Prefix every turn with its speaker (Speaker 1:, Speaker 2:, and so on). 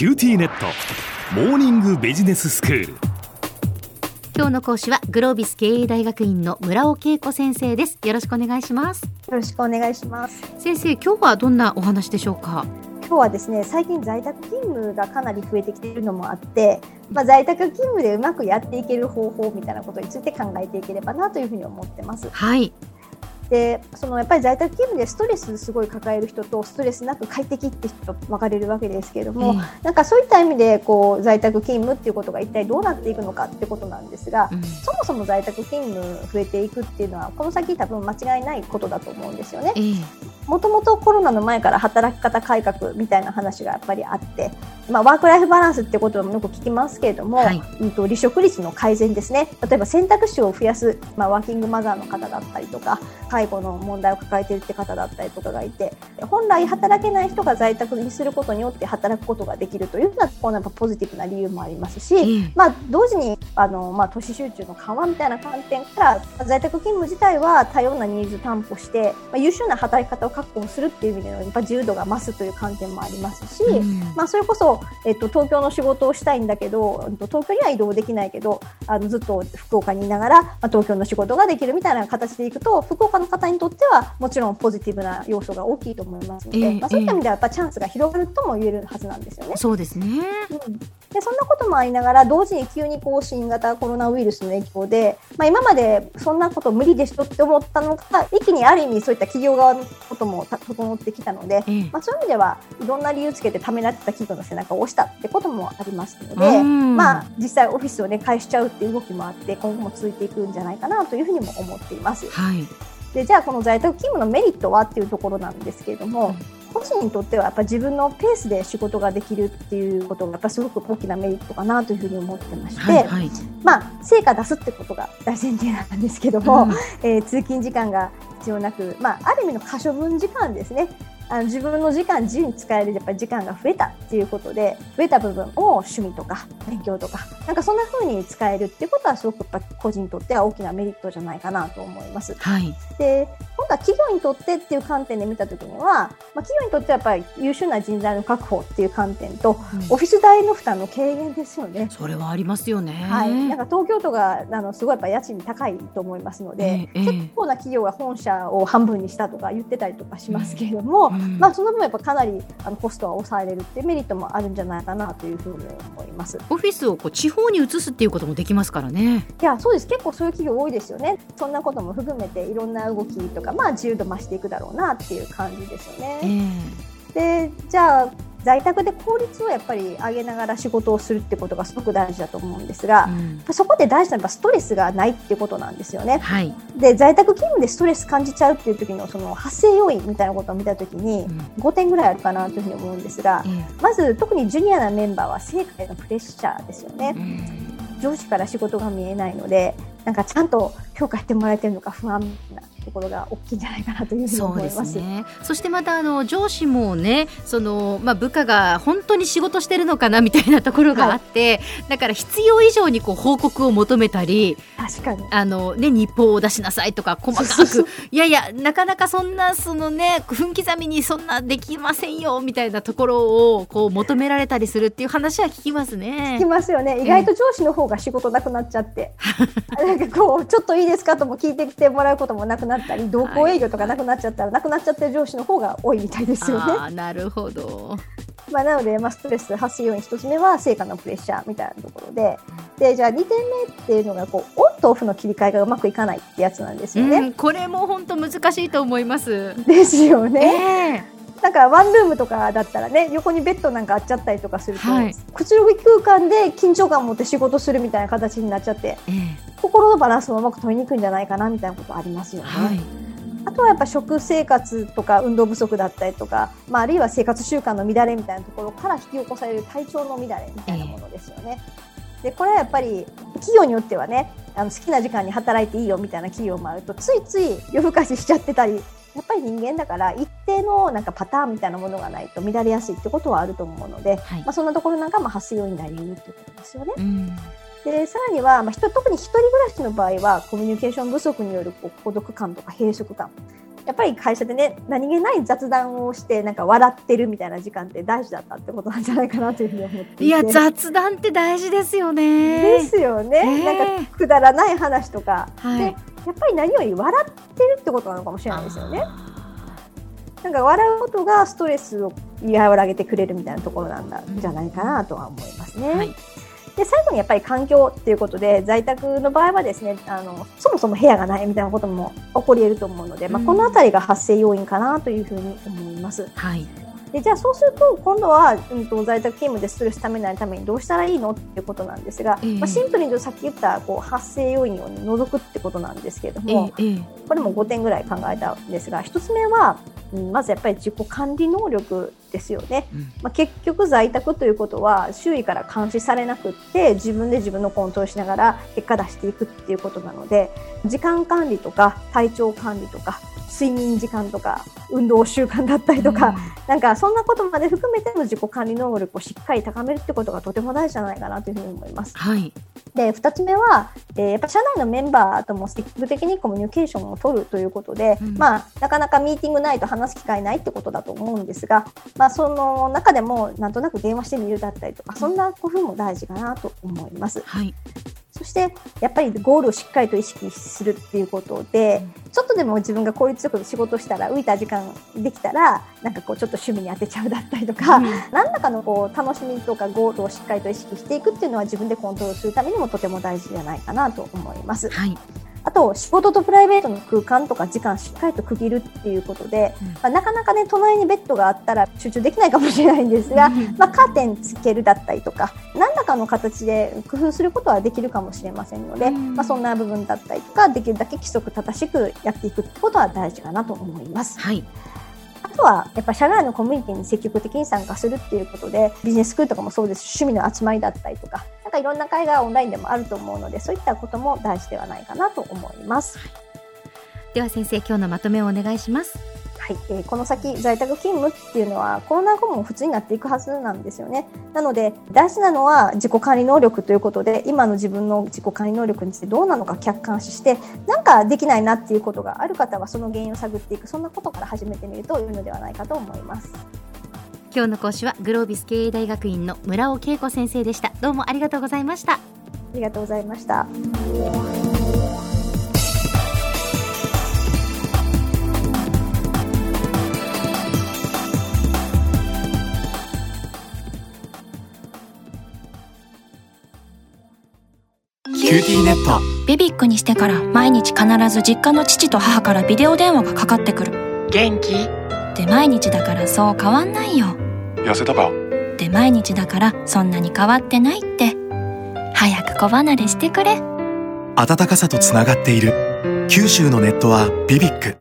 Speaker 1: QTnet。モーニングビジネススクール。
Speaker 2: 今日の講師はグロービス経営大学院の村尾恵子先生です。よろしくお願いします。よ
Speaker 3: ろしくお願いします。
Speaker 2: 先生今日はどんなお話でしょうか？
Speaker 3: 今日はですね最近在宅勤務がかなり増えてきているのもあって、まあ、在宅勤務でうまくやっていける方法みたいなことについて考えていければなというふうに思ってます。
Speaker 2: はい
Speaker 3: でそのやっぱり在宅勤務でストレスすごい抱える人とストレスなく快適って人と分かれるわけですけれども、うん、なんかそういった意味でこう在宅勤務っていうことが一体どうなっていくのかってことなんですが、うん、そもそも在宅勤務増えていくっていうのはこの先多分間違いないことだと思うんですよね。もともとコロナの前から働き方改革みたいな話がやっぱりあって、まあ、ワークライフバランスってこともよく聞きますけれども、はい、うんと離職率の改善ですね。例えば選択肢を増やす、まあ、ワーキングマザーの方だったりとか介護の問題を抱えているって方だったりとかがいて本来働けない人が在宅にすることによって働くことができるというようなこうなんかポジティブな理由もありますし、うん、まあ、同時にあの、まあ、都市集中の緩和みたいな観点から在宅勤務自体は多様なニーズ担保して、まあ、優秀な働き方を確保するっていう意味でのやっぱ自由度が増すという観点もありますし、うん、まあ、それこそ、えっと、東京の仕事をしたいんだけど東京には移動できないけどあのずっと福岡にいながら、まあ、東京の仕事ができるみたいな形でいくと福岡の方にとってはもちろんポジティブな要素が大きいと思いますので、えー、まあ、そういった意味ではやっぱチャンスが広がるとも言えるはずなんですよね。
Speaker 2: そうですね、
Speaker 3: うんでそんなこともありながら同時に急にこう新型コロナウイルスの影響で、まあ、今までそんなこと無理でしょって思ったのが一気にある意味そういった企業側のことも整ってきたので、まあ、そういう意味ではいろんな理由つけてためらってた企業の背中を押したってこともありますので、まあ、実際オフィスを、ね、返しちゃうっていう動きもあって今後も続いていくんじゃないかなというふうにも思っています。
Speaker 2: はい。
Speaker 3: でじゃあこの在宅勤務のメリットはっていうところなんですけれども、個人にとってはやっぱ自分のペースで仕事ができるっていうことがやっぱすごく大きなメリットかなというふうに思ってまして、はいはい、まあ成果出すってことが大前提なんですけども、うん、えー、通勤時間が必要なく、まあ、ある意味の可処分時間ですね。あの自分の時間自由に使えるやっぱり時間が増えたっていうことで増えた部分を趣味とか勉強とかなんかそんな風に使えるっていうことはすごくやっぱ個人にとっては大きなメリットじゃないかなと思います。
Speaker 2: はい、
Speaker 3: で今度は企業にとってっていう観点で見た時には、まあ、企業にとってはやっぱり優秀な人材の確保っていう観点と、うん、オフィス代の負担の軽減ですよね。
Speaker 2: それはありますよね。
Speaker 3: はい、なんか東京都があのすごいやっぱ家賃高いと思いますので、えー、結構な企業が本社を半分にしたとか言ってたりとかしますけれども、うん、まあその分やっぱかなりあのコストは抑えれるっていうメリットもあるんじゃないかなというふうに思います。
Speaker 2: オフィスをこう地方に移すっていうこともできますからね。
Speaker 3: いやそうです結構そういう企業多いですよね。そんなことも含めていろんな動きとかまあ自由度増していくだろうなっていう感じですよね。えー、でじゃあ在宅で効率をやっぱり上げながら仕事をするってことがすごく大事だと思うんですが、うん、そこで大事なのはストレスがないっていうことなんですよね。
Speaker 2: はい、
Speaker 3: で在宅勤務でストレス感じちゃうっていう時のその発生要因みたいなことを見た時に5点ぐらいあるかなというふうに思うんですが、うん、まず特にジュニアなメンバーは成果へのプレッシャーですよね。うん、上司から仕事が見えないのでなんかちゃんと評価してもらえてるのか不安なところが大きいんじゃないかなというふうに思います。ね、
Speaker 2: そしてまたあの上司もね、そのまあ部下が本当に仕事してるのかなみたいなところがあって、はい、だから必要以上にこう報告を求めたり、
Speaker 3: 確かに
Speaker 2: あのね日報を出しなさいとか細かくいやいやなかなかそんなそのね分刻みにそんなできませんよみたいなところをこう求められたりするっていう話は聞きますね。
Speaker 3: 聞きますよね。意外と上司の方が仕事なくなっちゃって、なんかこうちょっといいですかとも聞いてきてもらうこともなくなったり同行営業とかなくなっちゃったら、なくなっちゃってる上司の方が多いみたいですよね。
Speaker 2: あなるほど
Speaker 3: まあ、なので、まあ、ストレス発生要因1つ目は成果のプレッシャーみたいなところででじゃあ2点目っていうのがこうオンとオフの切り替えがうまくいかないってやつなんですよね。う
Speaker 2: ん、これも本当難しいと思います。
Speaker 3: ですよね。えーなんかワンルームとかだったらね横にベッドなんかあっちゃったりとかすると、はい、くつろぎ空間で緊張感を持って仕事するみたいな形になっちゃって、えー、心のバランスもうまく取りにくいんじゃないかなみたいなことありますよね。はいあとはやっぱ食生活とか運動不足だったりとか、まあ、あるいは生活習慣の乱れみたいなところから引き起こされる体調の乱れみたいなものですよね。でこれはやっぱり企業によってはねあの好きな時間に働いていいよみたいな企業もあるとついつい夜更かししちゃってたりやっぱり人間だから一定のなんかパターンみたいなものがないと乱れやすいってことはあると思うので、はい、まあ、そんなところなんかも発生要因になり得るってことですよね。うんでさらには、まあ、人特に一人暮らしの場合はコミュニケーション不足によるこう孤独感とか閉塞感。やっぱり会社でね何気ない雑談をしてなんか笑ってるみたいな時間って大事だったってことなんじゃないかなというふうに思ってい
Speaker 2: や雑談って大事ですよね。
Speaker 3: ですよね、
Speaker 2: え。ー
Speaker 3: なんかくだらない話とか、
Speaker 2: はい。
Speaker 3: でやっぱり何より笑ってるってことなのかもしれないですよね。なんか笑うことがストレスを和らげてくれるみたいなところなんだじゃないかなとは思いますね。
Speaker 2: はい
Speaker 3: で最後にやっぱり環境っていうことで在宅の場合はですねあのそもそも部屋がないみたいなことも起こり得ると思うので、まあ、
Speaker 2: うん。
Speaker 3: この辺りが発生要因かなというふうに思います。
Speaker 2: はい。
Speaker 3: でじゃあそうすると今度は、うん、と在宅勤務でストレスためないためにどうしたらいいのっていうことなんですが、
Speaker 2: ええ。
Speaker 3: まあ、シンプルに言うとさっき言ったこう発生要因を除くってことなんですけれど
Speaker 2: え
Speaker 3: も、
Speaker 2: えええ
Speaker 3: これも5点ぐらい考えたんですが1つ目は、うん、まずやっぱり自己管理能力ですよね。
Speaker 2: うん
Speaker 3: まあ、結局在宅ということは周囲から監視されなくって自分で自分のコントロールしながら結果出していくっていうことなので時間管理とか体調管理とか睡眠時間とか運動習慣だったりとか、なんかそんなことまで含めての自己管理能力をしっかり高めるってことがとても大事じゃないかなというふうに思います。
Speaker 2: はい
Speaker 3: で2つ目は、えーやっぱ社内のメンバーとも積極的にコミュニケーションを取るということで、
Speaker 2: うん
Speaker 3: まあ、なかなかミーティングないと話す機会ないってことだと思うんですが、まあ、その中でもなんとなく電話してみるだったりとかそんな工夫も大事かなと思います。
Speaker 2: はい
Speaker 3: そしてやっぱりゴールをしっかりと意識するっていうことで、ちょっとでも自分が効率よく仕事したら浮いた時間できたらなんかこうちょっと趣味に当てちゃうだったりとか、
Speaker 2: うん。
Speaker 3: 何らかのこう楽しみとかゴールをしっかりと意識していくっていうのは自分でコントロールするためにもとても大事じゃないかなと思います。
Speaker 2: はい
Speaker 3: あと仕事とプライベートの空間とか時間しっかりと区切るっていうことで、
Speaker 2: うん。
Speaker 3: まあ、なかなかね隣にベッドがあったら集中できないかもしれないんですが、
Speaker 2: うん。
Speaker 3: まあ、カーテンつけるだったりとか何らかの形で工夫することはできるかもしれませんので、
Speaker 2: うん。
Speaker 3: まあ、そんな部分だったりとかできるだけ規則正しくやっていくってことは大事かなと思います。
Speaker 2: はい。
Speaker 3: あとはやっぱ社外のコミュニティに積極的に参加するっていうことでビジネススクールとかもそうですし趣味の集まりだったりとかなんかいろんな会がオンラインでもあると思うのでそういったことも大事ではないかなと思います。
Speaker 2: では先生今日のまとめをお願いします
Speaker 3: はい、えーこの先在宅勤務っていうのはコロナ後も普通になっていくはずなんですよね。なので大事なのは自己管理能力ということで今の自分の自己管理能力についてどうなのか客観視してなんかできないなっていうことがある方はその原因を探っていくそんなことから始めてみると良いのではないかと思います。
Speaker 2: 今日の講師はグロービス経営大学院の村尾恵子先生でした。どうもありがとうございました。
Speaker 3: ありがとうございました。
Speaker 4: QTnet。 BBIQにしてから毎日必ず実家の父と母からビデオ電話がかかってくる。
Speaker 5: 元気？
Speaker 4: で毎日だからそう変わんないよ
Speaker 6: 痩せたか？
Speaker 4: で毎日だからそんなに変わってないって。早く子離れしてくれ。
Speaker 7: 温かさとつながっている。九州のネットは BBIQ